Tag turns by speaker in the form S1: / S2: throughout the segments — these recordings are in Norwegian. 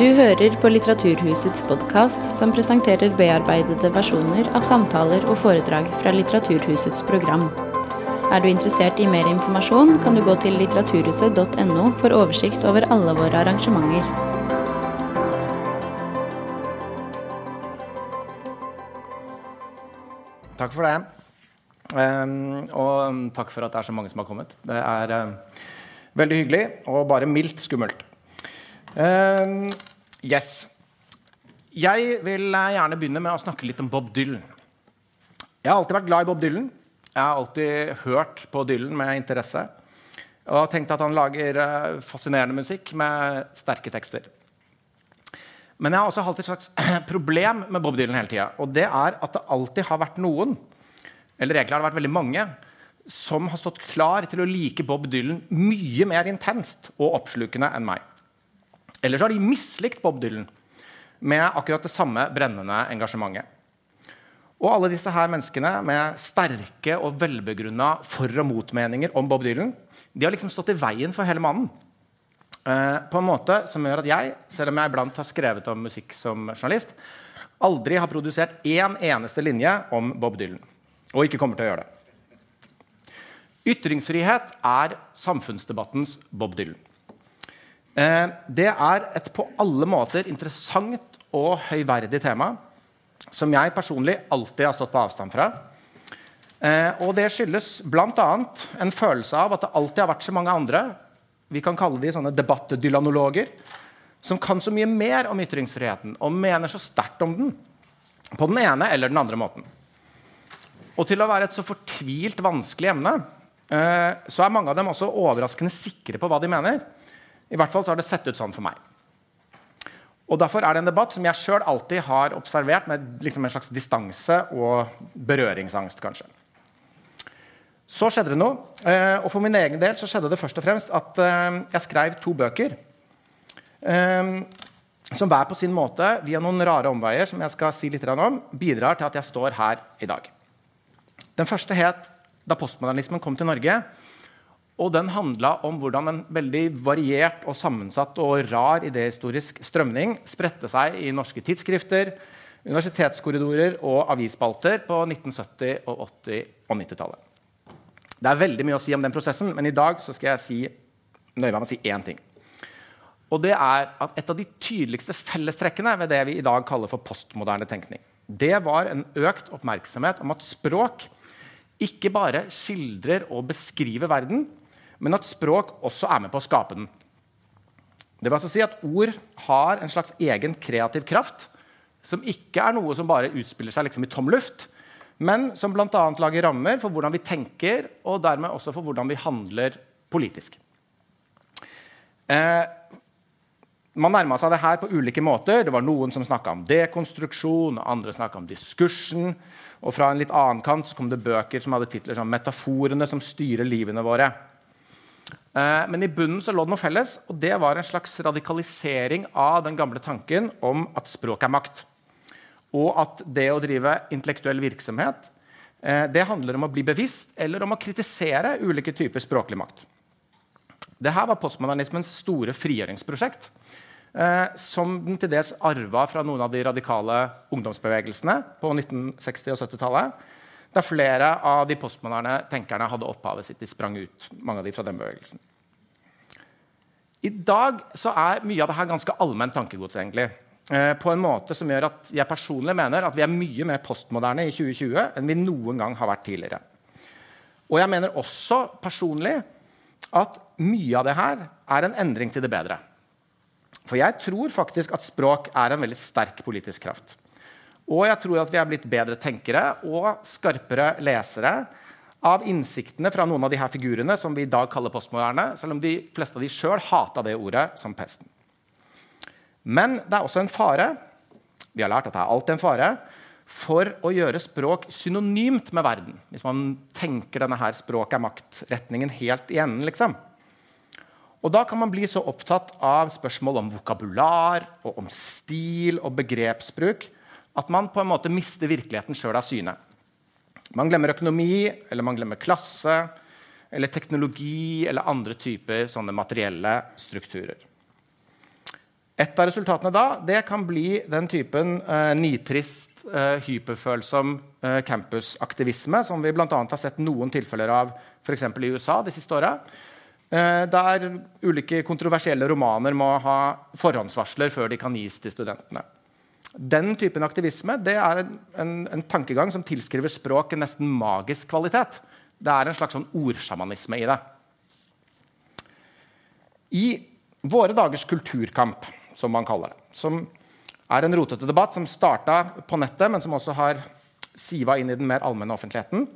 S1: Du hører på Litteraturhusets podkast, som presenterer bearbeidede versjoner av samtaler og foredrag fra Litteraturhusets program. Er du interessert i mer informasjon, kan du gå til litteraturhuset.no for oversikt over alle våre arrangementer.
S2: Takk for det. Um, og takk for at det er så mange som har kommet. Det er uh, veldig hyggelig og bare mildt skummelt. Um, yes. Jeg vil gjerne begynne med å snakke litt om Bob Dylan. Jeg har alltid vært glad i Bob Dylan. Jeg har alltid hørt på Dylan med interesse. Og tenkt at han lager uh, fascinerende musikk med sterke tekster. Men jeg har også hatt et slags problem med Bob Dylan hele tida. Og det er at det alltid har vært noen, eller egentlig har det vært veldig mange, som har stått klar til å like Bob Dylan mye mer intenst og oppslukende enn meg. Eller så har de mislikt Bob Dylan med akkurat det samme brennende engasjementet. Og alle disse her menneskene med sterke og velbegrunna for- og motmeninger om Bob Dylan de har liksom stått i veien for hele mannen. Eh, på en måte som gjør at jeg, selv om jeg iblant har skrevet om musikk som journalist, aldri har produsert én eneste linje om Bob Dylan. Og ikke kommer til å gjøre det. Ytringsfrihet er samfunnsdebattens Bob Dylan. Eh, det er et på alle måter interessant og høyverdig tema som jeg personlig alltid har stått på avstand fra. Eh, og det skyldes bl.a. en følelse av at det alltid har vært så mange andre vi kan kalle de sånne debattdylanologer, som kan så mye mer om ytringsfriheten og mener så sterkt om den på den ene eller den andre måten. Og til å være et så fortvilt vanskelig emne eh, så er mange av dem også overraskende sikre på hva de mener. I hvert fall så har det sett ut sånn for meg. Og Derfor er det en debatt som jeg sjøl alltid har observert med liksom en slags distanse og berøringsangst. kanskje. Så skjedde det noe. Eh, og for min egen del så skjedde det først og fremst at eh, jeg skrev to bøker. Eh, som hver på sin måte, via noen rare omveier, som jeg skal si litt om, bidrar til at jeg står her i dag. Den første het 'Da postmodernismen kom til Norge'. Og den handla om hvordan en veldig variert og sammensatt og rar idehistorisk strømning spredte seg i norske tidsskrifter, universitetskorridorer og avisspalter på 1970-, og 80- og 90-tallet. Det er veldig mye å si om den prosessen, men i dag skal jeg si, nøye meg med å si én ting. Og det er at Et av de tydeligste fellestrekkene ved det vi i dag kaller for postmoderne tenkning, det var en økt oppmerksomhet om at språk ikke bare skildrer og beskriver verden, men at språk også er med på å skape den. Det vil altså si at Ord har en slags egen kreativ kraft, som ikke er noe som bare utspiller seg liksom i tom luft, men som bl.a. lager rammer for hvordan vi tenker, og dermed også for hvordan vi handler politisk. Eh, man nærma seg det her på ulike måter. Det var Noen som snakka om dekonstruksjon, andre snakka om diskursen. Og fra en litt annen kant så kom det bøker som hadde titler som 'Metaforene som styrer livene våre'. Eh, men i bunnen så lå det noe felles, og det var en slags radikalisering av den gamle tanken om at språk er makt og at det å drive intellektuell virksomhet eh, det handler om å bli bevisst eller om å kritisere ulike typer språklig makt. Dette var postmodernismens store frigjøringsprosjekt, eh, som den til dels arva fra noen av de radikale ungdomsbevegelsene på 1960- og 70-tallet, der flere av de postmoderne tenkerne hadde opphavet sitt. De sprang ut, mange av de fra den bevegelsen. I dag er mye av dette ganske allment tankegods. egentlig. Eh, på en måte som gjør at jeg personlig mener at vi er mye mer postmoderne i 2020 enn vi noen gang har vært tidligere. Og jeg mener også personlig at mye av det her er en endring til det bedre. For jeg tror faktisk at språk er en veldig sterk politisk kraft. Og jeg tror at vi er blitt bedre tenkere og skarpere lesere av innsiktene fra noen av de her figurene som vi i dag kaller postmoderne, selv om de fleste av de sjøl hata det ordet som pesten. Men det er også en fare vi har lært at det er alltid en fare for å gjøre språk synonymt med verden. Hvis man tenker denne her språket er makt-retningen helt i enden. liksom. Og Da kan man bli så opptatt av spørsmål om vokabular, og om stil og begrepsbruk at man på en måte mister virkeligheten sjøl av syne. Man glemmer økonomi, eller man glemmer klasse, eller teknologi eller andre typer sånne materielle strukturer. Et av resultatene da det kan bli den typen eh, nitrist, eh, hyperfølsom eh, campusaktivisme som vi bl.a. har sett noen tilfeller av f.eks. i USA de siste åra. Eh, der ulike kontroversielle romaner må ha forhåndsvarsler før de kan gis til studentene. Den typen aktivisme det er en, en, en tankegang som tilskriver språk en nesten magisk kvalitet. Det er en slags sånn ordsjamanisme i det. I våre dagers kulturkamp, som man kaller det, som er en rotete debatt som starta på nettet, men som også har siva inn i den mer allmenne offentligheten,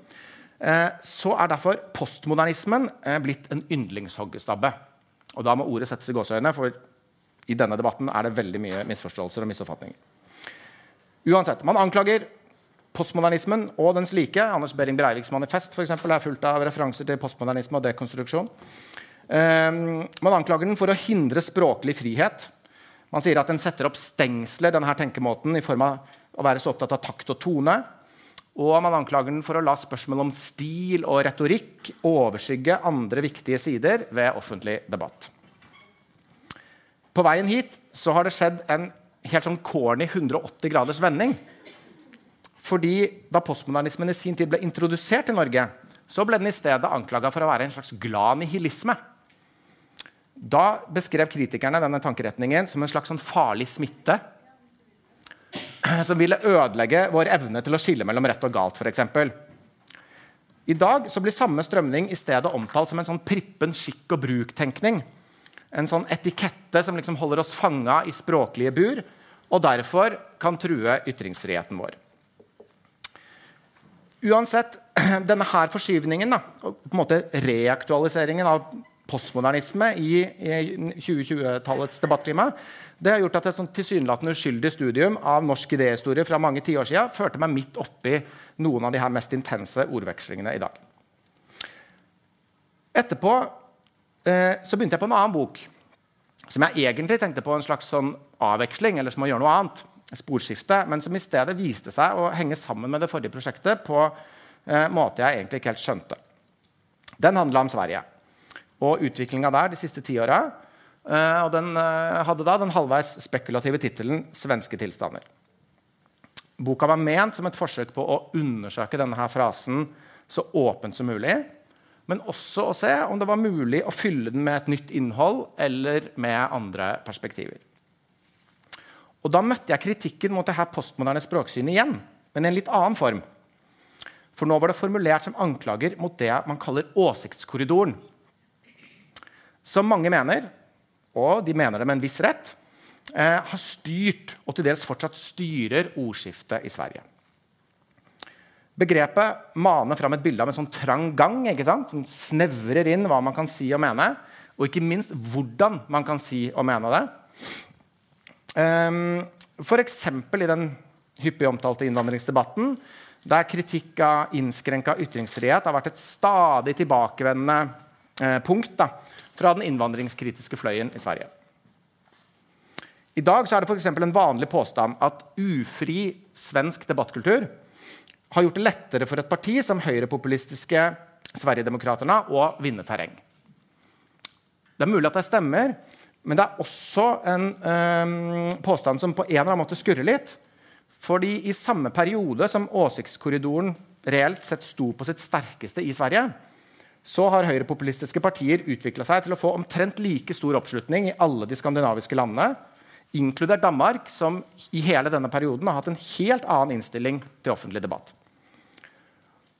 S2: eh, så er derfor postmodernismen eh, blitt en yndlingshoggestabbe. Og da må ordet settes i gåseøyne, for i denne debatten er det veldig mye misforståelser og misoppfatninger. Uansett, Man anklager postmodernismen og dens like. Anders Behring Breiviks manifest for eksempel, er fullt av referanser til postmodernisme og dekonstruksjon. Um, man anklager den for å hindre språklig frihet. Man sier at den setter opp stengsler denne tenkemåten, i form av å være så opptatt av takt og tone. Og man anklager den for å la spørsmål om stil og retorikk overskygge andre viktige sider ved offentlig debatt. På veien hit så har det skjedd en helt sånn corny 180 graders vending. Fordi Da postmodernismen i sin tid ble introdusert i Norge, så ble den i stedet anklaga for å være en slags glad nihilisme. Da beskrev kritikerne denne tankeretningen som en slags sånn farlig smitte som ville ødelegge vår evne til å skille mellom rett og galt. For eksempel. I dag blir samme strømning i stedet omtalt som en sånn prippen skikk og bruk-tenkning. En sånn etikette som liksom holder oss fanga i språklige bur, og derfor kan true ytringsfriheten vår. Uansett, denne her forskyvningen, da, på en måte reaktualiseringen av postmodernisme i, i 2020-tallets debattklima, det har gjort at et tilsynelatende uskyldig studium av norsk idéhistorie fra mange tiår siden førte meg midt oppi noen av de her mest intense ordvekslingene i dag. Etterpå så begynte jeg på en annen bok som jeg egentlig tenkte på en slags sånn avveksling, eller som å gjøre noe annet, sporskifte, men som i stedet viste seg å henge sammen med det forrige prosjektet på eh, måte jeg egentlig ikke helt skjønte. Den handla om Sverige og utviklinga der de siste ti åra. Eh, og den eh, hadde da den halvveis spekulative tittelen 'Svenske tilstander'. Boka var ment som et forsøk på å undersøke denne frasen så åpent som mulig, men også å se om det var mulig å fylle den med et nytt innhold eller med andre perspektiver. Og Da møtte jeg kritikken mot det her postmoderne språksynet igjen, men i en litt annen form. For nå var det formulert som anklager mot det man kaller åsiktskorridoren som mange mener, og de mener det med en viss rett, eh, har styrt, og til dels fortsatt styrer, ordskiftet i Sverige. Begrepet maner fram et bilde av en sånn trang gang som snevrer inn hva man kan si og mene, og ikke minst hvordan man kan si og mene det. Um, F.eks. i den hyppig omtalte innvandringsdebatten, der kritikk av innskrenka ytringsfrihet har vært et stadig tilbakevendende eh, punkt. Da, fra den innvandringskritiske fløyen i Sverige. I dag er det for en vanlig påstand at ufri svensk debattkultur har gjort det lettere for et parti som høyrepopulistiske Sverigedemokraterna å vinne terreng. Det er mulig at det stemmer, men det er også en eh, påstand som på en eller annen måte skurrer litt. Fordi i samme periode som åsiktskorridoren reelt sett sto på sitt sterkeste i Sverige, så har høyrepopulistiske partier utvikla seg til å få omtrent like stor oppslutning i alle de skandinaviske landene, inkludert Danmark, som i hele denne perioden har hatt en helt annen innstilling til offentlig debatt.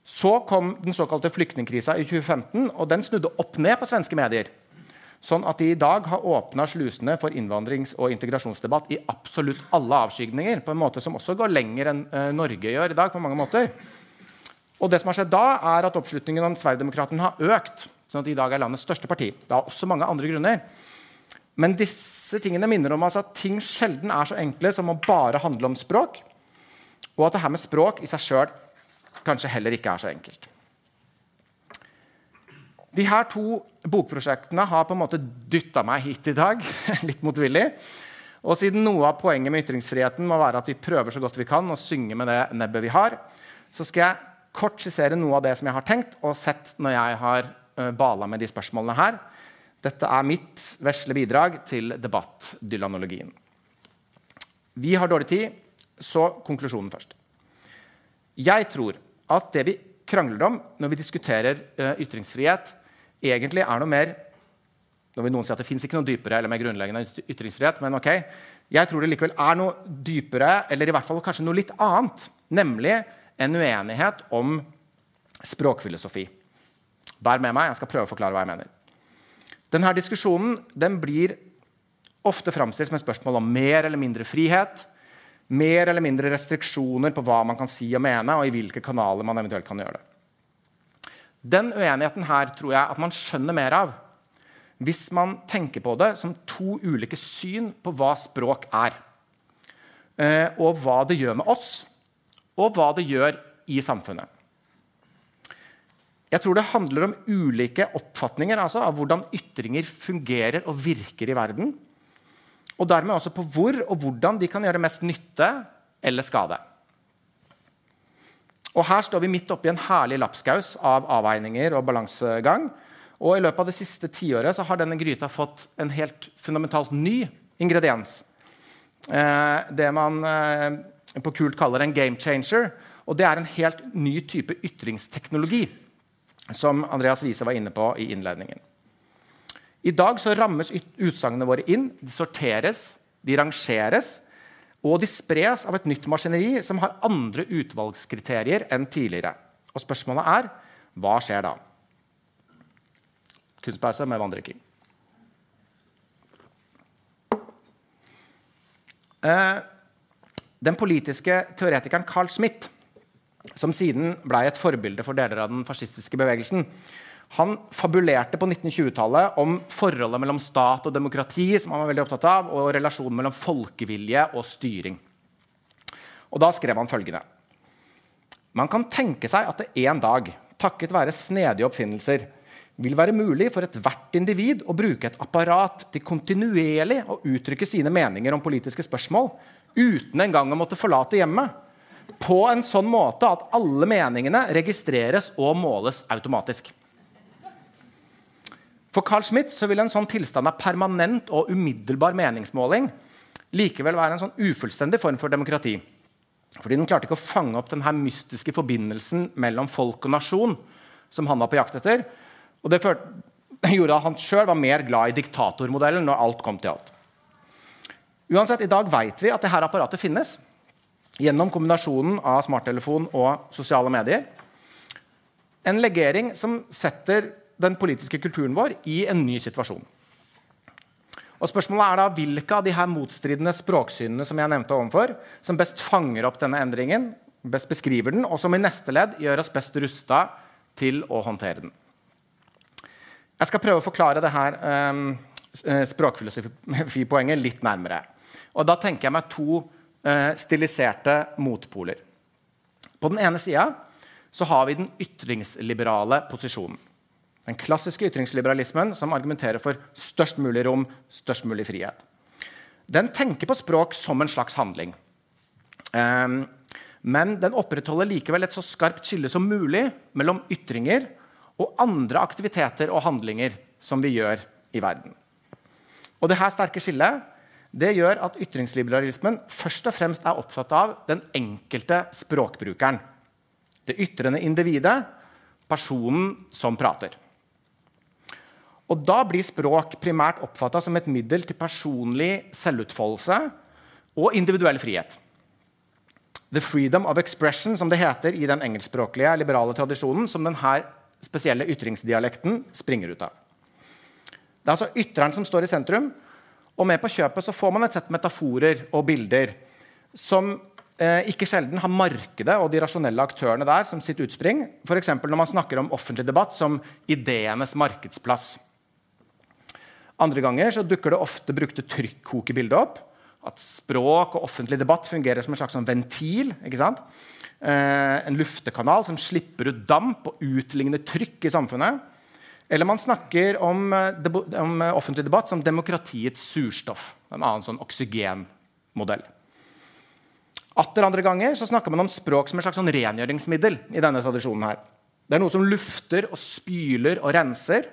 S2: Så kom den såkalte flyktningkrisa i 2015, og den snudde opp ned på svenske medier. Sånn at de i dag har åpna slusene for innvandrings- og integrasjonsdebatt i absolutt alle avskygninger. På en måte som også går lenger enn eh, Norge gjør i dag. på mange måter. Og det som har skjedd da, er at oppslutningen om Sverigedemokraterna har økt. sånn at de i dag er landets største parti. Det har også mange andre grunner. Men disse tingene minner om altså at ting sjelden er så enkle som å bare handle om språk. Og at det her med språk i seg sjøl kanskje heller ikke er så enkelt. De her to bokprosjektene har på en måte dytta meg hit i dag. litt motvillig. Og siden noe av poenget med ytringsfriheten må være at vi prøver så godt vi kan å synge med det nebbet vi har, så skal jeg kort skissere noe av det som jeg har tenkt og sett når jeg har uh, bala med de spørsmålene her. Dette er mitt vesle bidrag til debattdylanologien. Vi har dårlig tid, så konklusjonen først. Jeg tror at det vi krangler om når vi diskuterer uh, ytringsfrihet, egentlig er noe mer Nå vil noen si at det fins ikke noe dypere eller mer grunnleggende ytringsfrihet. Men ok, jeg tror det likevel er noe dypere, eller i hvert fall kanskje noe litt annet. Nemlig en uenighet om språkfilosofi. Bær med meg, jeg skal prøve å forklare hva jeg mener. Denne diskusjonen den blir ofte framstilt som et spørsmål om mer eller mindre frihet, mer eller mindre restriksjoner på hva man kan si og mene, og i hvilke kanaler man eventuelt kan gjøre det. Den uenigheten her tror jeg at man skjønner mer av hvis man tenker på det som to ulike syn på hva språk er. Eh, og hva det gjør med oss, og hva det gjør i samfunnet. Jeg tror det handler om ulike oppfatninger altså, av hvordan ytringer fungerer og virker i verden. Og dermed også på hvor og hvordan de kan gjøre mest nytte eller skade. Og Her står vi midt oppi en herlig lapskaus av avveininger og balansegang. Og I løpet av det siste tiåret har denne gryta fått en helt fundamentalt ny ingrediens. Eh, det man eh, på kult kaller en game changer. Og det er en helt ny type ytringsteknologi som Andreas Wiese var inne på i innledningen. I dag så rammes utsagnene våre inn, de sorteres, de rangeres, og de spres av et nytt maskineri som har andre utvalgskriterier enn tidligere. Og spørsmålet er hva skjer da? Kunstpause med vanndrikking. Eh, den politiske teoretikeren Carl Smith som siden ble et forbilde for deler av den fascistiske bevegelsen. Han fabulerte på 1920-tallet om forholdet mellom stat og demokrati, som han var veldig opptatt av, og relasjonen mellom folkevilje og styring. Og Da skrev han følgende.: Man kan tenke seg at det en dag, takket være snedige oppfinnelser, vil være mulig for ethvert individ å bruke et apparat til kontinuerlig å uttrykke sine meninger om politiske spørsmål uten engang å måtte forlate hjemmet på en sånn måte at alle meningene registreres og måles automatisk. For Carl Schmitt så vil en sånn tilstand av permanent og umiddelbar meningsmåling likevel være en sånn ufullstendig form for demokrati. Fordi den klarte ikke å fange opp denne mystiske forbindelsen mellom folk og nasjon som han var på jakt etter. Og det gjorde at han sjøl var mer glad i diktatormodellen når alt kom til alt. Uansett, I dag vet vi at dette apparatet finnes gjennom kombinasjonen av smarttelefon og sosiale medier. En legering som setter den politiske kulturen vår i en ny situasjon. Og spørsmålet er da Hvilke av de her motstridende språksynene som jeg nevnte ovenfor, som best fanger opp denne endringen, best beskriver den, og som i neste ledd gjør oss best rusta til å håndtere den? Jeg skal prøve å forklare det her um, språkfilosofipoenget litt nærmere. Og Da tenker jeg meg to Eh, stiliserte motpoler. På den ene sida har vi den ytringsliberale posisjonen. Den klassiske ytringsliberalismen som argumenterer for størst mulig rom, størst mulig frihet. Den tenker på språk som en slags handling. Um, men den opprettholder likevel et så skarpt skille som mulig mellom ytringer og andre aktiviteter og handlinger som vi gjør i verden. Og dette sterke skillet det gjør at ytringsliberalismen først og fremst er opptatt av den enkelte språkbrukeren. Det ytrende individet, personen som prater. Og Da blir språk primært oppfatta som et middel til personlig selvutfoldelse og individuell frihet. The freedom of expression, som det heter i den engelskspråklige liberale tradisjonen, som denne spesielle ytringsdialekten springer ut av. Det er altså ytreren som står i sentrum, og med på kjøpet så får man et sett metaforer og bilder som eh, ikke sjelden har markedet og de rasjonelle aktørene der som sitt utspring. F.eks. når man snakker om offentlig debatt som ideenes markedsplass. Andre ganger så dukker det ofte brukte trykkokebildet opp. At språk og offentlig debatt fungerer som en slags sånn ventil. Eh, en luftekanal som slipper ut damp og utligner trykk i samfunnet. Eller man snakker om, eh, om, eh, offentlig debatt som demokratiets surstoff. En annen sånn oksygenmodell. Atter andre ganger så snakker man om språk som et slags sånn rengjøringsmiddel. i denne tradisjonen her. Det er noe som lufter og spyler og renser.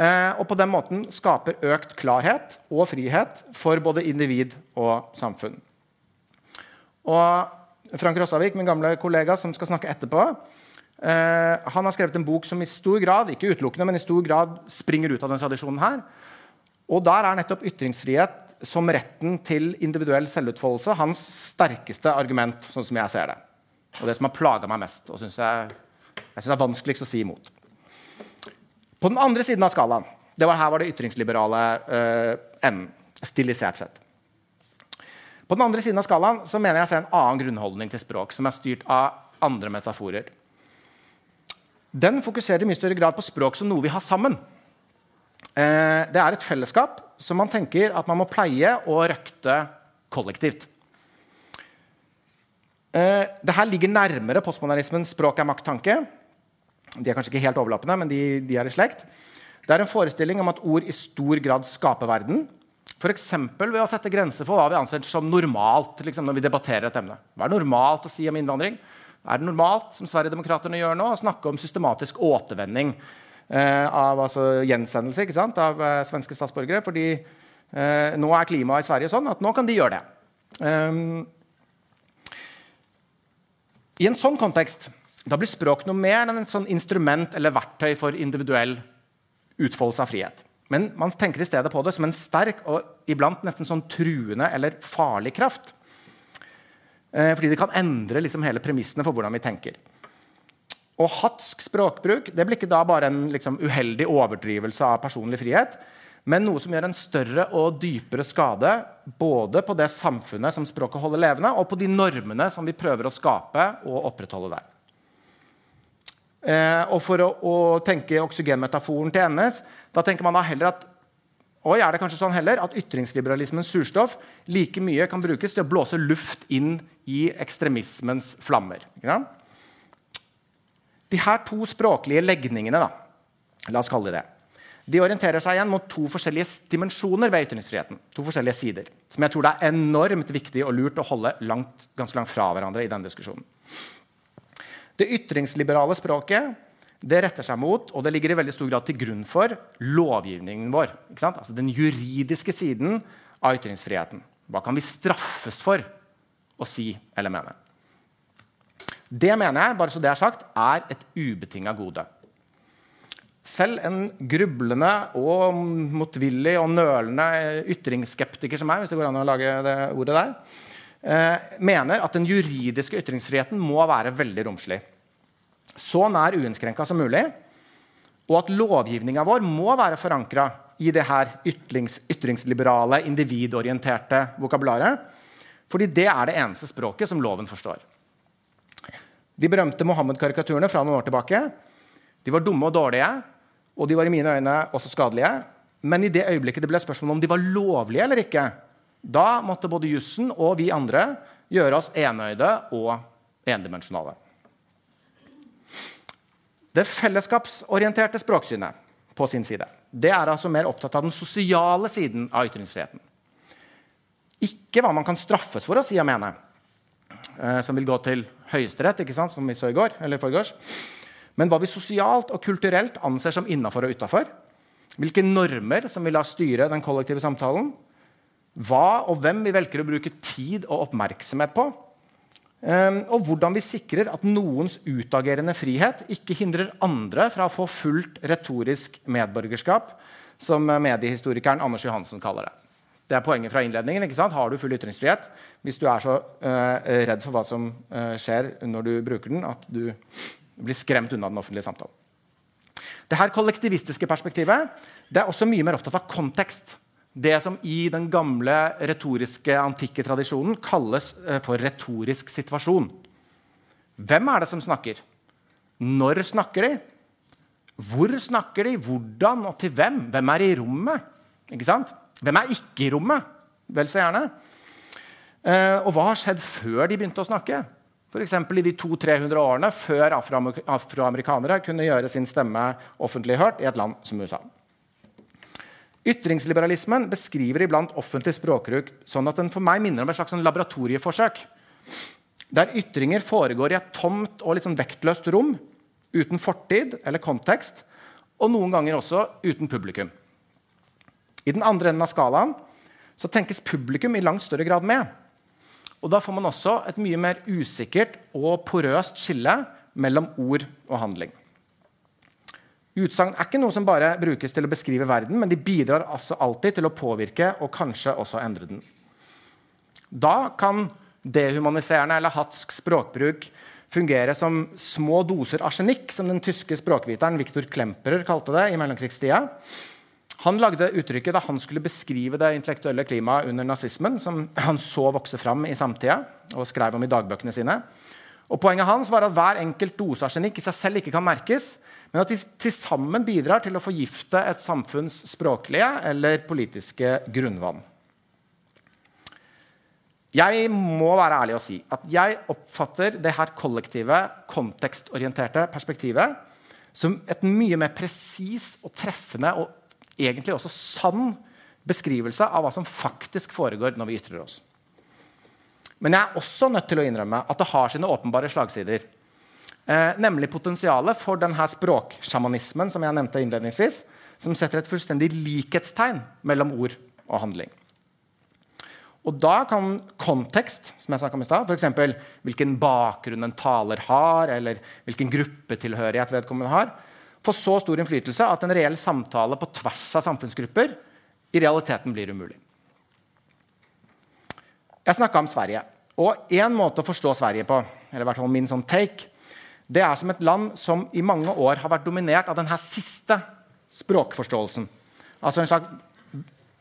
S2: Eh, og på den måten skaper økt klarhet og frihet for både individ og samfunn. Og Frank Rossavik, min gamle kollega som skal snakke etterpå, eh, han har skrevet en bok som i stor grad ikke utelukkende, men i stor grad springer ut av den tradisjonen. her. Og Der er nettopp ytringsfrihet som retten til individuell selvutfoldelse hans sterkeste argument. sånn som jeg ser det. Og det som har plaga meg mest. og synes jeg, jeg synes det er vanskeligst å si imot. På den andre siden av skalaen det var, her var det ytringsliberale uh, enden. Stilisert sett. På den andre siden av skalaen så mener jeg å se en annen grunnholdning til språk, som er styrt av andre metaforer. Den fokuserer i mye større grad på språk som noe vi har sammen. Uh, det er et fellesskap som man tenker at man må pleie og røkte kollektivt. Uh, det her ligger nærmere postmodernismens språk er makt-tanke. De er kanskje ikke helt overlappende, men de, de, er i slekt. Det er en forestilling om at ord i stor grad skaper verden. F.eks. ved å sette grenser for hva vi anser som normalt liksom, når vi debatterer et emne. Hva er normalt å si om innvandring? Er det normalt som Sverigedemokraterna gjør nå, å snakke om systematisk återvending eh, av altså, gjensendelse av eh, svenske statsborgere? Fordi eh, nå er klimaet i Sverige sånn at nå kan de gjøre det. Um, I en sånn kontekst da blir språk noe mer enn et sånn instrument eller verktøy for individuell utfoldelse av frihet. Men man tenker i stedet på det som en sterk og iblant nesten sånn truende eller farlig kraft. Eh, fordi det kan endre liksom hele premissene for hvordan vi tenker. Og hatsk språkbruk det blir ikke da bare en liksom, uheldig overdrivelse av personlig frihet, men noe som gjør en større og dypere skade både på det samfunnet som språket holder levende, og på de normene som vi prøver å skape og opprettholde der. Eh, og for å, å tenke oksygenmetaforen til NS, da tenker man da heller at Oi, er det kanskje sånn heller at ytringsliberalismens surstoff like mye kan brukes til å blåse luft inn i ekstremismens flammer? De her to språklige legningene, da, la oss kalle det, de orienterer seg igjen mot to forskjellige dimensjoner ved ytringsfriheten. To forskjellige sider, Som jeg tror det er enormt viktig og lurt å holde langt, ganske langt fra hverandre i denne diskusjonen. Det ytringsliberale språket det retter seg mot og det ligger i veldig stor grad til grunn for lovgivningen vår. Altså Den juridiske siden av ytringsfriheten. Hva kan vi straffes for å si eller mene? Det mener jeg bare så det er sagt, er et ubetinga gode. Selv en grublende og motvillig og nølende ytringsskeptiker som meg, hvis det går an å lage det ordet der, mener at den juridiske ytringsfriheten må være veldig romslig. Så nær uinnskrenka som mulig. Og at lovgivninga vår må være forankra i det her ytrings, ytringsliberale, individorienterte vokabularet. Fordi det er det eneste språket som loven forstår. De berømte Mohammed-karikaturene fra noen år tilbake de var dumme og dårlige, og de var i mine øyne også skadelige. Men i det øyeblikket det ble spørsmål om de var lovlige eller ikke, da måtte både jussen og vi andre gjøre oss enøyde og endimensjonale. Det fellesskapsorienterte språksynet på sin side det er altså mer opptatt av den sosiale siden av ytringsfriheten. Ikke hva man kan straffes for å si og mene, eh, som vil gå til Høyesterett, som vi så i går, eller forgårs, men hva vi sosialt og kulturelt anser som innafor og utafor. Hvilke normer som vil la styre den kollektive samtalen, hva og hvem vi velger å bruke tid og oppmerksomhet på. Ehm, og hvordan vi sikrer at noens utagerende frihet ikke hindrer andre fra å få fullt retorisk medborgerskap, som mediehistorikeren Anders Johansen kaller det. Det er poenget fra innledningen. ikke sant? Har du full ytringsfrihet hvis du er så uh, redd for hva som uh, skjer når du bruker den, at du blir skremt unna den offentlige samtalen? Det her kollektivistiske perspektivet det er også mye mer opptatt av kontekst det som i den gamle retoriske antikke tradisjonen kalles eh, for retorisk situasjon. Hvem er det som snakker? Når snakker de? Hvor snakker de? Hvordan og til hvem? Hvem er i rommet? Ikke sant? Hvem er ikke i rommet? Vel så gjerne. Eh, og hva har skjedd før de begynte å snakke? F.eks. i de 200-300 årene før afroamerikanere kunne gjøre sin stemme offentlig hørt i et land som USA. Ytringsliberalismen beskriver iblant offentlig språkbruk sånn at den for meg minner om et slags sånn laboratorieforsøk. Der ytringer foregår i et tomt og litt sånn vektløst rom uten fortid eller kontekst, og noen ganger også uten publikum. I den andre enden av skalaen så tenkes publikum i langt større grad med. Og Da får man også et mye mer usikkert og porøst skille mellom ord og handling. Utsagn er ikke noe som bare brukes til å beskrive verden, men de bidrar altså alltid til å påvirke og kanskje også endre den. Da kan dehumaniserende eller hatsk språkbruk fungere som små doser arsenikk, som den tyske språkviteren Viktor Klemperer kalte det i mellomkrigstida. Han lagde uttrykket da han skulle beskrive det intellektuelle klimaet under nazismen, som han så vokse fram i samtida, og skrev om i dagbøkene sine. Og Poenget hans var at hver enkelt dose arsenikk i seg selv ikke kan merkes, men at de til sammen bidrar til å forgifte et samfunns språklige eller politiske grunnvann. Jeg må være ærlig og si at jeg oppfatter det her kollektive, kontekstorienterte perspektivet som et mye mer presis og treffende og egentlig også sann beskrivelse av hva som faktisk foregår når vi ytrer oss. Men jeg er også nødt til å innrømme at det har sine åpenbare slagsider. Eh, nemlig potensialet for denne språksjamanismen som jeg nevnte innledningsvis, som setter et fullstendig likhetstegn mellom ord og handling. Og da kan kontekst, som jeg om i sted, f.eks. hvilken bakgrunn en taler har, eller hvilken gruppetilhørighet vedkommende har, få så stor innflytelse at en reell samtale på tvers av samfunnsgrupper i realiteten blir umulig. Jeg snakka om Sverige. Og én måte å forstå Sverige på, eller i hvert fall min sånn take, det er som et land som i mange år har vært dominert av denne siste språkforståelsen. Altså en slags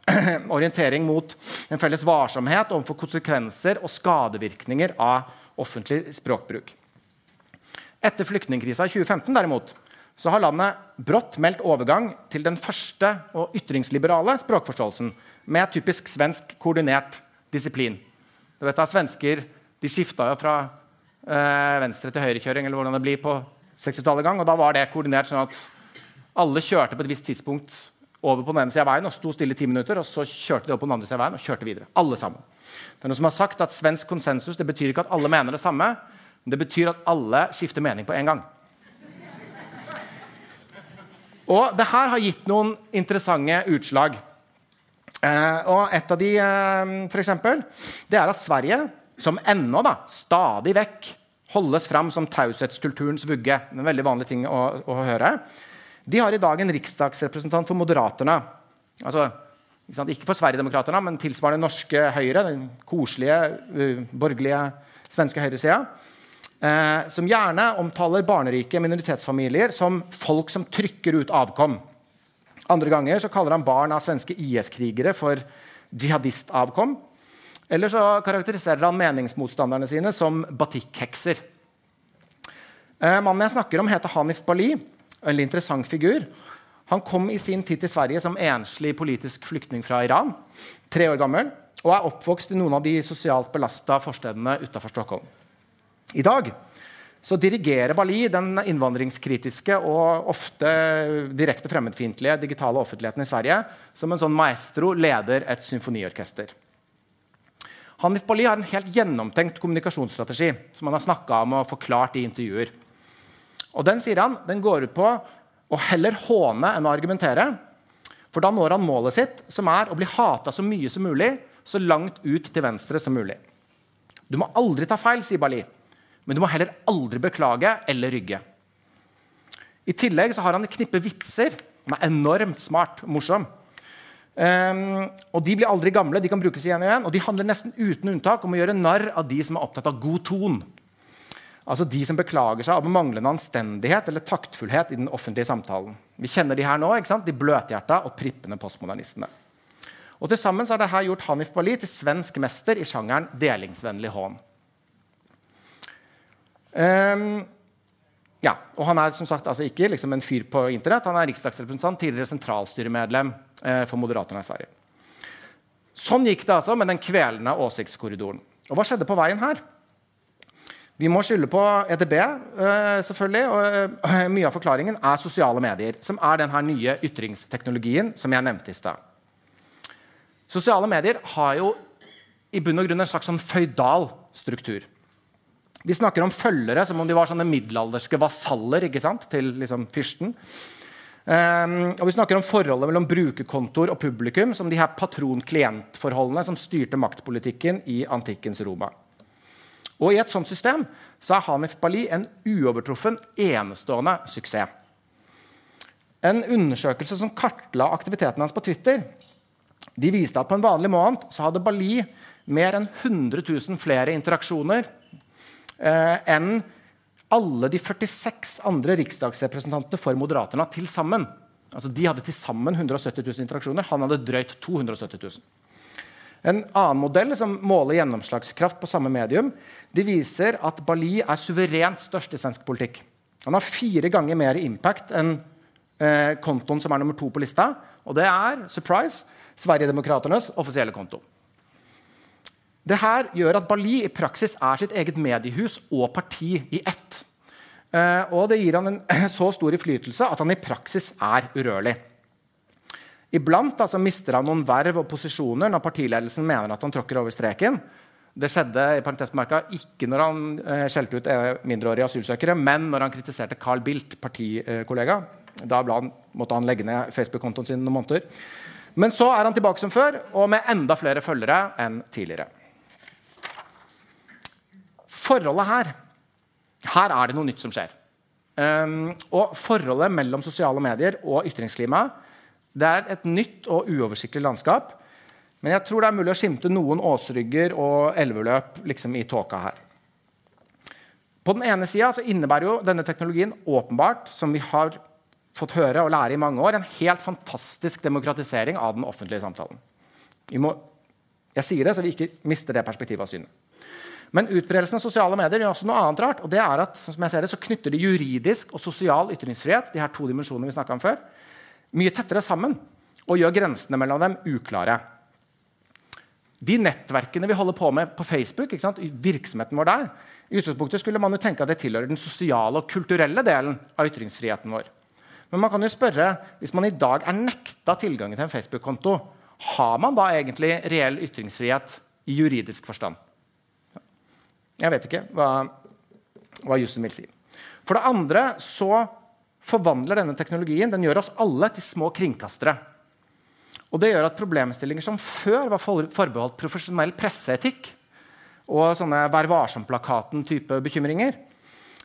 S2: orientering mot en felles varsomhet overfor konsekvenser og skadevirkninger av offentlig språkbruk. Etter flyktningkrisa i 2015 derimot, så har landet brått meldt overgang til den første og ytringsliberale språkforståelsen med typisk svensk koordinert disiplin. Du vet at Svensker de skifta jo fra venstre til høyrekjøring eller hvordan det blir på 60-tallet gang, og da var det koordinert sånn at alle kjørte på et visst tidspunkt over på den ene siden av veien og sto stille i ti minutter. Og så kjørte de opp på den andre siden av veien og kjørte videre. Alle sammen. Det er noen som har sagt at Svensk konsensus det betyr ikke at alle mener det samme, men det betyr at alle skifter mening på en gang. Og det her har gitt noen interessante utslag. Eh, og et av de, eh, eksempel, det er at Sverige, som ennå da, stadig vekk holdes fram som taushetskulturens vugge, en veldig vanlig ting å, å høre, de har i dag en riksdagsrepresentant for Moderaterna. Altså, ikke, ikke for Sverigedemokraterna, men tilsvarende norske Høyre. Den koselige, uh, borgerlige svenske høyresida. Eh, som gjerne omtaler barnerike minoritetsfamilier som folk som trykker ut avkom. Andre ganger så kaller han barn av svenske IS-krigere for jihadistavkom. Eller så karakteriserer han meningsmotstanderne sine som batikkhekser. Eh, mannen jeg snakker om, heter Hanif Bali veldig interessant figur. Han kom i sin tid til Sverige som enslig politisk flyktning fra Iran. Tre år gammel, og er oppvokst i noen av de sosialt belasta forstedene utafor Stockholm. I dag så dirigerer Bali den innvandringskritiske og ofte direkte fremmedfiendtlige digitale offentligheten i Sverige som en sånn maestro leder et symfoniorkester. Hanif Bali har en helt gjennomtenkt kommunikasjonsstrategi som han har snakka om og forklart i intervjuer. Og den sier han, den går ut på å heller håne enn å argumentere. For da når han målet sitt, som er å bli hata så mye som mulig, så langt ut til venstre som mulig. Du må aldri ta feil, sier Bali, men du må heller aldri beklage eller rygge. I tillegg så har han et knippe vitser. Han er enormt smart og morsom. Um, og De blir aldri gamle, de kan brukes igjen og igjen, og de handler nesten uten unntak om å gjøre narr av de som er opptatt av god ton. Altså de som beklager seg over manglende anstendighet eller taktfullhet i den offentlige samtalen. Vi kjenner de her nå, de bløthjerta og prippende postmodernistene. Og Til sammen har dette gjort Hanif Bali til svensk mester i sjangeren delingsvennlig hån. Um, ja, og Han er som sagt altså ikke liksom en fyr på Internett. Han er riksdagsrepresentant, tidligere sentralstyremedlem for Moderaterna i Sverige. Sånn gikk det altså med den kvelende åsiktskorridoren. Og Hva skjedde på veien her? Vi må skylde på EDB, eh, selvfølgelig. og eh, Mye av forklaringen er sosiale medier, som er denne nye ytringsteknologien som jeg nevnte i stad. Sosiale medier har jo i bunn og grunn en slags sånn føydal struktur. Vi snakker om følgere som om de var sånne middelalderske vasaller til liksom, fyrsten. Um, og Vi snakker om forholdet mellom brukerkontor og publikum som de her patron-klient-forholdene som styrte maktpolitikken i antikkens Roma. Og I et sånt system så er Hanif Bali en uovertruffen, enestående suksess. En undersøkelse som kartla aktiviteten hans på Twitter, de viste at på en vanlig måned så hadde Bali mer enn 100 000 flere interaksjoner eh, enn alle de 46 andre riksdagsrepresentantene for Moderaterna til sammen. Altså, de hadde til sammen 170 000 interaksjoner. Han hadde drøyt 270 000. En annen modell som måler gjennomslagskraft på samme medium, de viser at Bali er suverent størst i svensk politikk. Han har fire ganger mer impact enn eh, kontoen som er nummer to på lista. Og det er surprise, Sverigedemokraternes offisielle konto. Dette gjør at Bali i praksis er sitt eget mediehus og parti i ett. Eh, og det gir han en så stor innflytelse at han i praksis er urørlig. Iblant altså, mister han noen verv og posisjoner når partiledelsen mener at han tråkker over streken. Det skjedde i parentesmerka, ikke når han eh, skjelte ut eh, mindreårige asylsøkere, men når han kritiserte Carl Bildt, partikollega. Da han, måtte han legge ned Facebook-kontoen sin noen måneder. Men så er han tilbake som før, og med enda flere følgere enn tidligere forholdet her Her er det noe nytt som skjer. Um, og forholdet mellom sosiale medier og ytringsklima det er et nytt og uoversiktlig landskap. Men jeg tror det er mulig å skimte noen åsrygger og elveløp liksom, i tåka her. På den ene sida innebærer jo denne teknologien åpenbart som vi har fått høre og lære i mange år, en helt fantastisk demokratisering av den offentlige samtalen. Må, jeg sier det så vi ikke mister det perspektivet av synet. Men utbredelsen av sosiale medier gjør også noe annet rart. og det er at som jeg ser det, så knytter de juridisk og sosial ytringsfrihet de her to dimensjonene vi om før, mye tettere sammen og gjør grensene mellom dem uklare. De nettverkene vi holder på med på Facebook, virksomheten vår der, i utgangspunktet skulle man jo tenke at det tilhører den sosiale og kulturelle delen av ytringsfriheten vår. Men man kan jo spørre, hvis man i dag er nekta tilgangen til en Facebook-konto, har man da egentlig reell ytringsfrihet i juridisk forstand? Jeg vet ikke hva, hva jussen vil si. For det andre så forvandler denne teknologien den gjør oss alle til små kringkastere. Og det gjør at problemstillinger som før var forbeholdt profesjonell presseetikk, og sånne Vær varsom-plakaten-type bekymringer,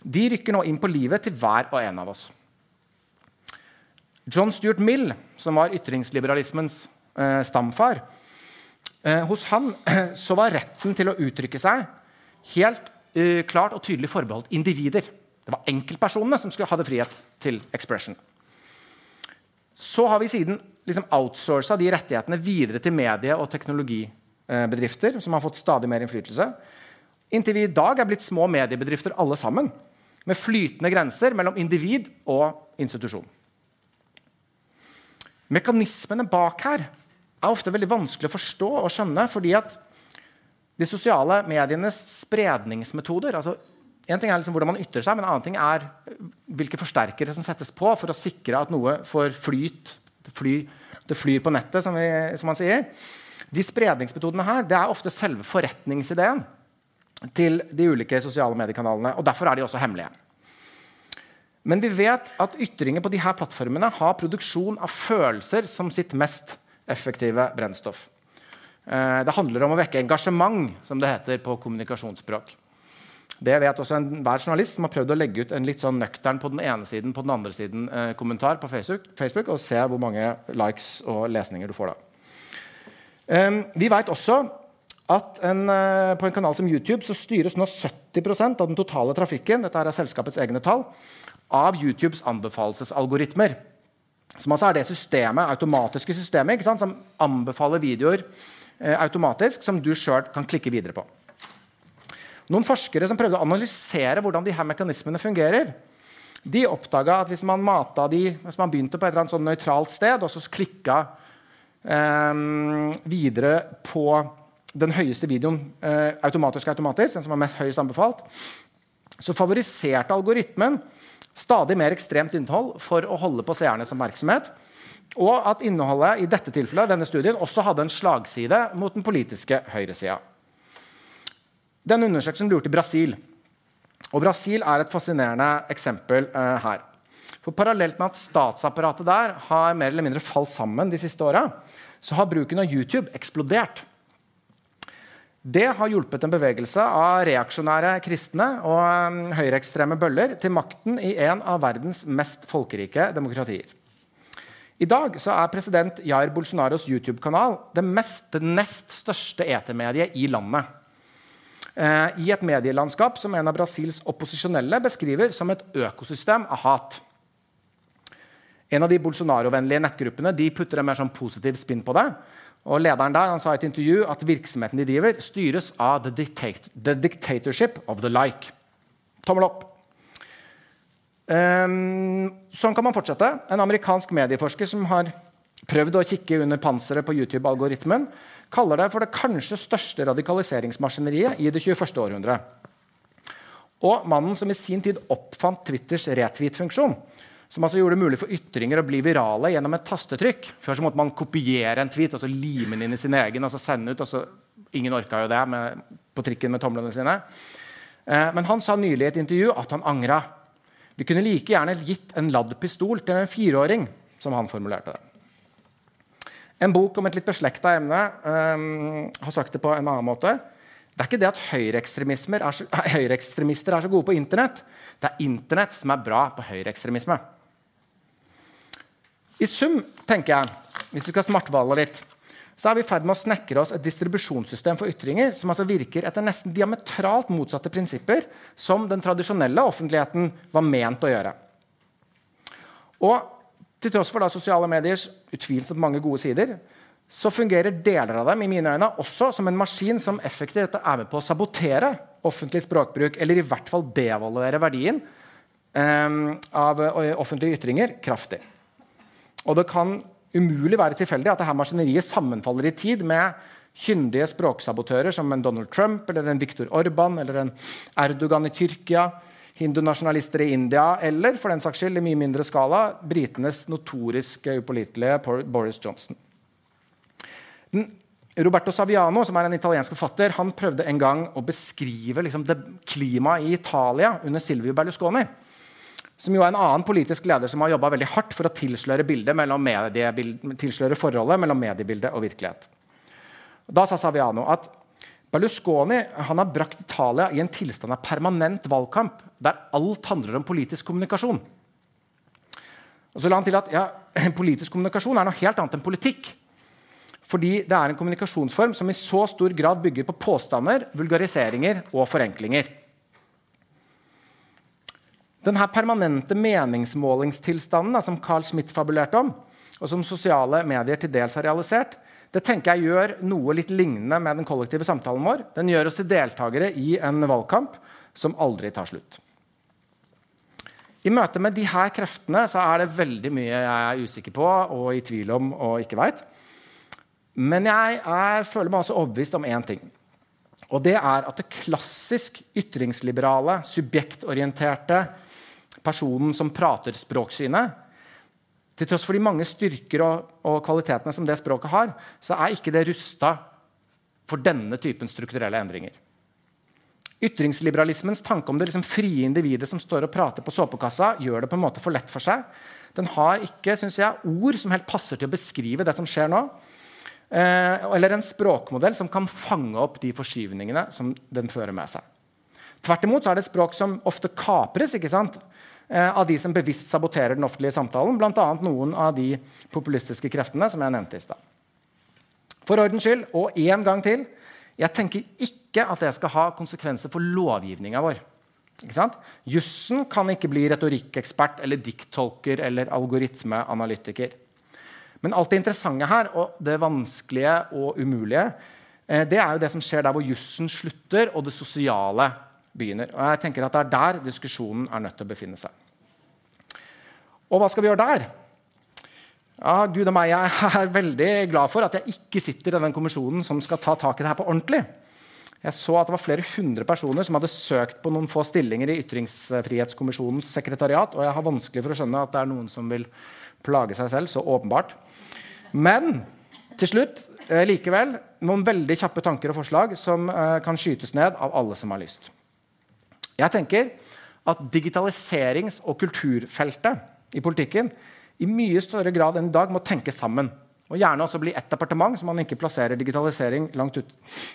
S2: de rykker nå inn på livet til hver og en av oss. John Stuart Mill, som var ytringsliberalismens eh, stamfar, eh, hos han så var retten til å uttrykke seg helt uh, klart og tydelig forbeholdt individer. Det var enkeltpersonene som skulle ha frihet til expression. Så har vi siden liksom outsourca de rettighetene videre til medie- og teknologibedrifter, som har fått stadig mer innflytelse. Inntil vi i dag er blitt små mediebedrifter alle sammen, med flytende grenser mellom individ og institusjon. Mekanismene bak her er ofte veldig vanskelig å forstå og skjønne. fordi at de sosiale medienes spredningsmetoder altså, En ting er liksom hvordan man ytrer seg, men en annen ting er hvilke forsterkere som settes på for å sikre at noe får flyt. Det flyr, det flyr på nettet, som, vi, som, man sier. De spredningsmetodene her det er ofte selve forretningsideen til de ulike sosiale mediekanalene. og Derfor er de også hemmelige. Men vi vet at ytringer på disse plattformene har produksjon av følelser som sitt mest effektive brennstoff. Eh, det handler om å vekke engasjement, som det heter på kommunikasjonsspråk. Det vet også enhver journalist som har prøvd å legge ut en litt sånn nøktern på den ene siden på den andre siden eh, kommentar på Facebook, Facebook, og se hvor mange likes og lesninger du får da. Eh, vi vet også at en, eh, på en kanal som YouTube så styres nå 70% av den totale trafikken dette er selskapets egne tall, av YouTubes anbefalesalgoritmer. Som altså er det systemet, automatiske systemet som anbefaler videoer automatisk som du sjøl kan klikke videre på. Noen forskere som prøvde å analysere hvordan de her mekanismene fungerer, de oppdaga at hvis man de, hvis man begynte på et eller annet sånn nøytralt sted og så klikka eh, videre på den høyeste videoen eh, automatisk, automatisk, den som var mest høyest anbefalt, så favoriserte algoritmen stadig mer ekstremt innhold for å holde på seernes oppmerksomhet. Og at innholdet i dette tilfellet, denne studien også hadde en slagside mot den politiske høyresida. Denne undersøkelsen ble gjort i Brasil. Og Brasil er et fascinerende eksempel eh, her. For parallelt med at statsapparatet der har mer eller mindre falt sammen de siste åra, så har bruken av YouTube eksplodert. Det har hjulpet en bevegelse av reaksjonære kristne og um, høyreekstreme bøller til makten i en av verdens mest folkerike demokratier. I dag er president Jair Bolsonaros YouTube-kanal det, det, nest største etermediet i landet. Eh, I et medielandskap som en av Brasils opposisjonelle beskriver som et økosystem av hat. En av de Bolsonaro-vennlige nettgruppene de putter en mer sånn positiv spinn på det. Og lederen der han sa i et intervju at virksomheten de driver, styres av the, dictat the dictatorship of the like. Tommel opp. Um, sånn kan man fortsette. En amerikansk medieforsker som har prøvd å kikke under panseret på YouTube-algoritmen, kaller det for det kanskje største radikaliseringsmaskineriet i det 21. århundre. Og mannen som i sin tid oppfant Twitters retweet-funksjon, som altså gjorde det mulig for ytringer å bli virale gjennom et tastetrykk. Før så måtte man kopiere en tweet og så lime den inn i sin egen og så sende ut. og så, Ingen orka jo det med, på trikken med tomlene sine. Eh, men han sa nylig i et intervju at han angra. Vi kunne like gjerne gitt en ladd pistol til en fireåring, som han formulerte det. En bok om et litt beslekta emne um, har sagt det på en annen måte. Det er ikke det at høyreekstremister er, høyre er så gode på Internett. Det er Internett som er bra på høyreekstremisme. I sum, tenker jeg, hvis vi skal smarthvale litt, så er vi i ferd med å snekre oss et distribusjonssystem for ytringer som altså virker etter nesten diametralt motsatte prinsipper som den tradisjonelle offentligheten var ment å gjøre. Og til tross for da sosiale mediers utvilsomt mange gode sider, så fungerer deler av dem i mine øyne også som en maskin som effektivt er med på å sabotere offentlig språkbruk, eller i hvert fall devaluere verdien eh, av offentlige ytringer kraftig. Og det kan umulig være tilfeldig at dette maskineriet sammenfaller i tid med kyndige språksabotører som en Donald Trump eller en Viktor Orban eller en Erdogan i Tyrkia, hindunasjonalister i India eller for den saks skyld i mye mindre skala britenes notorisk upålitelige Boris Johnson. Roberto Saviano, som er en italiensk forfatter, han prøvde en gang å beskrive liksom, klimaet i Italia under Silvio Berlusconi som jo er en annen politisk leder som har jobba veldig hardt for å tilsløre, tilsløre forholdet mellom mediebilde og virkelighet. Da sa Saviano at Berlusconi har brakt Italia i en tilstand av permanent valgkamp, der alt handler om politisk kommunikasjon. Og så la han til at ja, Politisk kommunikasjon er noe helt annet enn politikk. Fordi det er en kommunikasjonsform som i så stor grad bygger på påstander, vulgariseringer og forenklinger. Denne permanente meningsmålingstilstanden som Carl Smith fabulerte om, og som sosiale medier til dels har realisert, det tenker jeg gjør noe litt lignende med den kollektive samtalen vår. Den gjør oss til deltakere i en valgkamp som aldri tar slutt. I møte med disse kreftene så er det veldig mye jeg er usikker på og i tvil om og ikke veit. Men jeg er, føler meg også overbevist om én ting. Og det er at det klassisk ytringsliberale, subjektorienterte, personen som prater språksynet, til tross for de mange styrker og, og, kvalitetene som det språket har, så er ikke det rusta for denne typen strukturelle endringer. Ytringsliberalismens tanke om det liksom frie individet som står og prater på såpekassa, gjør det på en måte for lett for seg. Den har ikke synes jeg, ord som helt passer til å beskrive det som skjer nå. Eh, eller en språkmodell som kan fange opp de forskyvningene som den fører med seg. Tvert imot er det et språk som ofte kapres ikke sant? Eh, av de som bevisst saboterer den offentlige samtalen, bl.a. noen av de populistiske kreftene som jeg nevnte i stad. For ordens skyld, og én gang til jeg tenker ikke at det skal ha konsekvenser for lovgivninga vår. Jussen kan ikke bli retorikkekspert eller dikttolker eller algoritmeanalytiker. Men alt det interessante her, og det vanskelige og umulige, eh, det er jo det som skjer der hvor jussen slutter og det sosiale begynner. Og jeg tenker at Det er der diskusjonen er nødt til å befinne seg. Og hva skal vi gjøre der? Ja, Gud og meg, Jeg er veldig glad for at jeg ikke sitter i den kommisjonen som skal ta tak i det her på ordentlig. Jeg så at det var flere hundre personer som hadde søkt på noen få stillinger i Ytringsfrihetskommisjonens sekretariat, og jeg har vanskelig for å skjønne at det er noen som vil plage seg selv så åpenbart. Men til slutt eh, likevel noen veldig kjappe tanker og forslag som eh, kan skytes ned av alle som har lyst. Jeg tenker at digitaliserings- og kulturfeltet i politikken i mye større grad enn i dag må tenke sammen. Og gjerne også bli ett departement, så man ikke plasserer digitalisering langt ut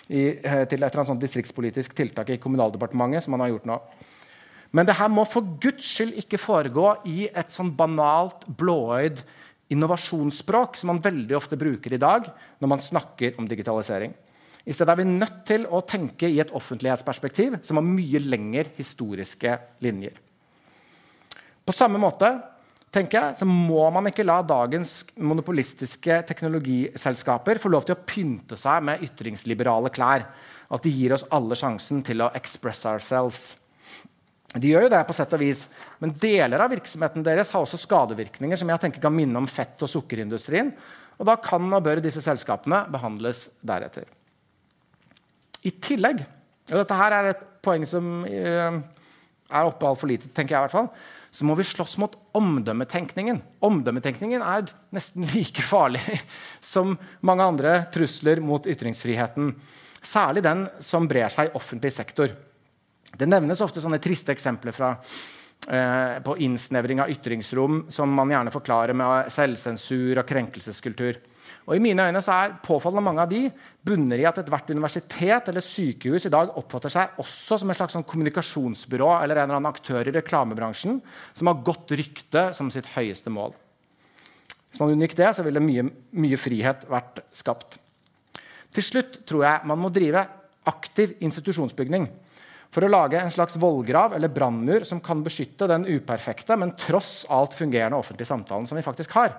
S2: i, eh, til et eller annet distriktspolitisk tiltak i Kommunaldepartementet. som man har gjort nå. Men det her må for Guds skyld ikke foregå i et sånn banalt, blåøyd innovasjonsspråk som man veldig ofte bruker i dag når man snakker om digitalisering. I stedet er vi nødt til å tenke i et offentlighetsperspektiv som har mye lengre historiske linjer. På samme måte tenker jeg, så må man ikke la dagens monopolistiske teknologiselskaper få lov til å pynte seg med ytringsliberale klær. At de gir oss alle sjansen til å express ourselves. De gjør jo det på sett og vis, men deler av virksomheten deres har også skadevirkninger som jeg tenker kan minne om fett- og sukkerindustrien. Og da kan og bør disse selskapene behandles deretter. I tillegg, og dette her er et poeng som eh, er oppe altfor lite, tenker jeg i hvert fall, så må vi slåss mot omdømmetenkningen. Omdømmetenkningen er nesten like farlig som mange andre trusler mot ytringsfriheten. Særlig den som brer seg i offentlig sektor. Det nevnes ofte sånne triste eksempler fra, eh, på innsnevring av ytringsrom som man gjerne forklarer med selvsensur og krenkelseskultur. Og I mine øyne så er påfallende mange av de bunner i at ethvert universitet eller sykehus i dag oppfatter seg også som et slags sånn kommunikasjonsbyrå eller en eller annen aktør i reklamebransjen som har godt rykte som sitt høyeste mål. Hvis man unngikk det, så ville mye, mye frihet vært skapt. Til slutt tror jeg man må drive aktiv institusjonsbygning for å lage en slags vollgrav eller brannmur som kan beskytte den uperfekte, men tross alt fungerende offentlige samtalen som vi faktisk har.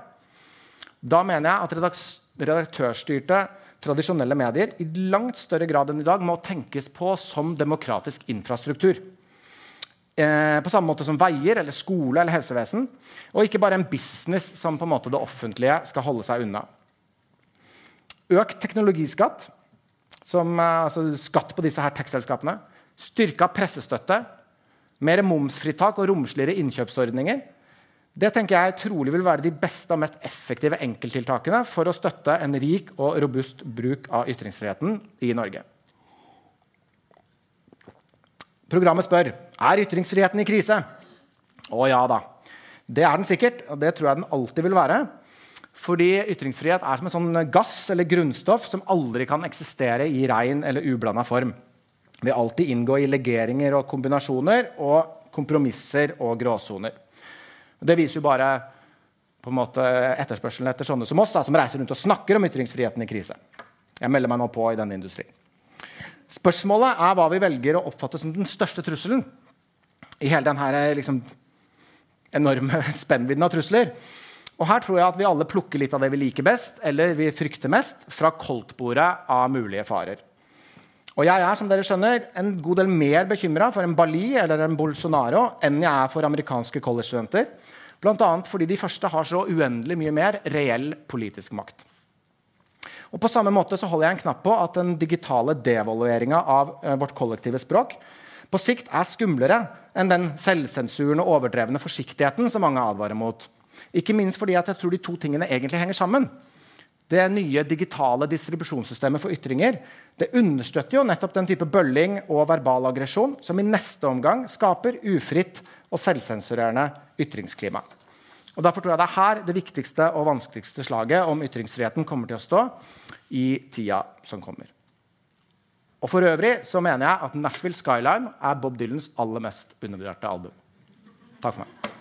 S2: Da mener jeg at redaktørstyrte tradisjonelle medier i langt større grad enn i dag må tenkes på som demokratisk infrastruktur. Eh, på samme måte som veier, eller skole eller helsevesen. Og ikke bare en business som på en måte det offentlige skal holde seg unna. Økt teknologiskatt, som, eh, altså skatt på disse her tech-selskapene. Styrka pressestøtte. Mer momsfritak og romsligere innkjøpsordninger det tenker jeg trolig vil være de beste og mest effektive enkelttiltakene for å støtte en rik og robust bruk av ytringsfriheten i Norge. Programmet spør er ytringsfriheten i krise. Å ja da. Det er den sikkert, og det tror jeg den alltid vil være. Fordi ytringsfrihet er som en sånn gass eller grunnstoff som aldri kan eksistere i rein eller ublanda form. Vil alltid inngå i legeringer og kombinasjoner og kompromisser og gråsoner. Det viser jo bare på en måte etterspørselen etter sånne som oss, da, som reiser rundt og snakker om ytringsfriheten i krise. Jeg melder meg nå på i denne industrien. Spørsmålet er hva vi velger å oppfatte som den største trusselen i hele denne liksom, enorme spennvidden av trusler. Og her tror jeg at vi alle plukker litt av det vi liker best, eller vi frykter mest, fra koldtbordet av mulige farer. Og jeg er som dere skjønner, en god del mer bekymra for en Bali eller en Bolsonaro enn jeg er for amerikanske college-studenter. Bl.a. fordi de første har så uendelig mye mer reell politisk makt. Og På samme måte så holder jeg en knapp på at den digitale devalueringa av eh, vårt kollektive språk på sikt er skumlere enn den selvsensuren og overdrevne forsiktigheten som mange advarer mot. Ikke minst fordi jeg tror de to tingene egentlig henger sammen det nye digitale distribusjonssystemet for ytringer det understøtter jo nettopp den type bølling og verbal aggresjon som i neste omgang skaper ufritt og selvsensurerende ytringsklima. Og Derfor tror jeg det er her det viktigste og vanskeligste slaget om ytringsfriheten kommer til å stå i tida som kommer. Og For øvrig så mener jeg at Nashville Skyline er Bob Dylans aller mest undervurderte album. Takk for meg.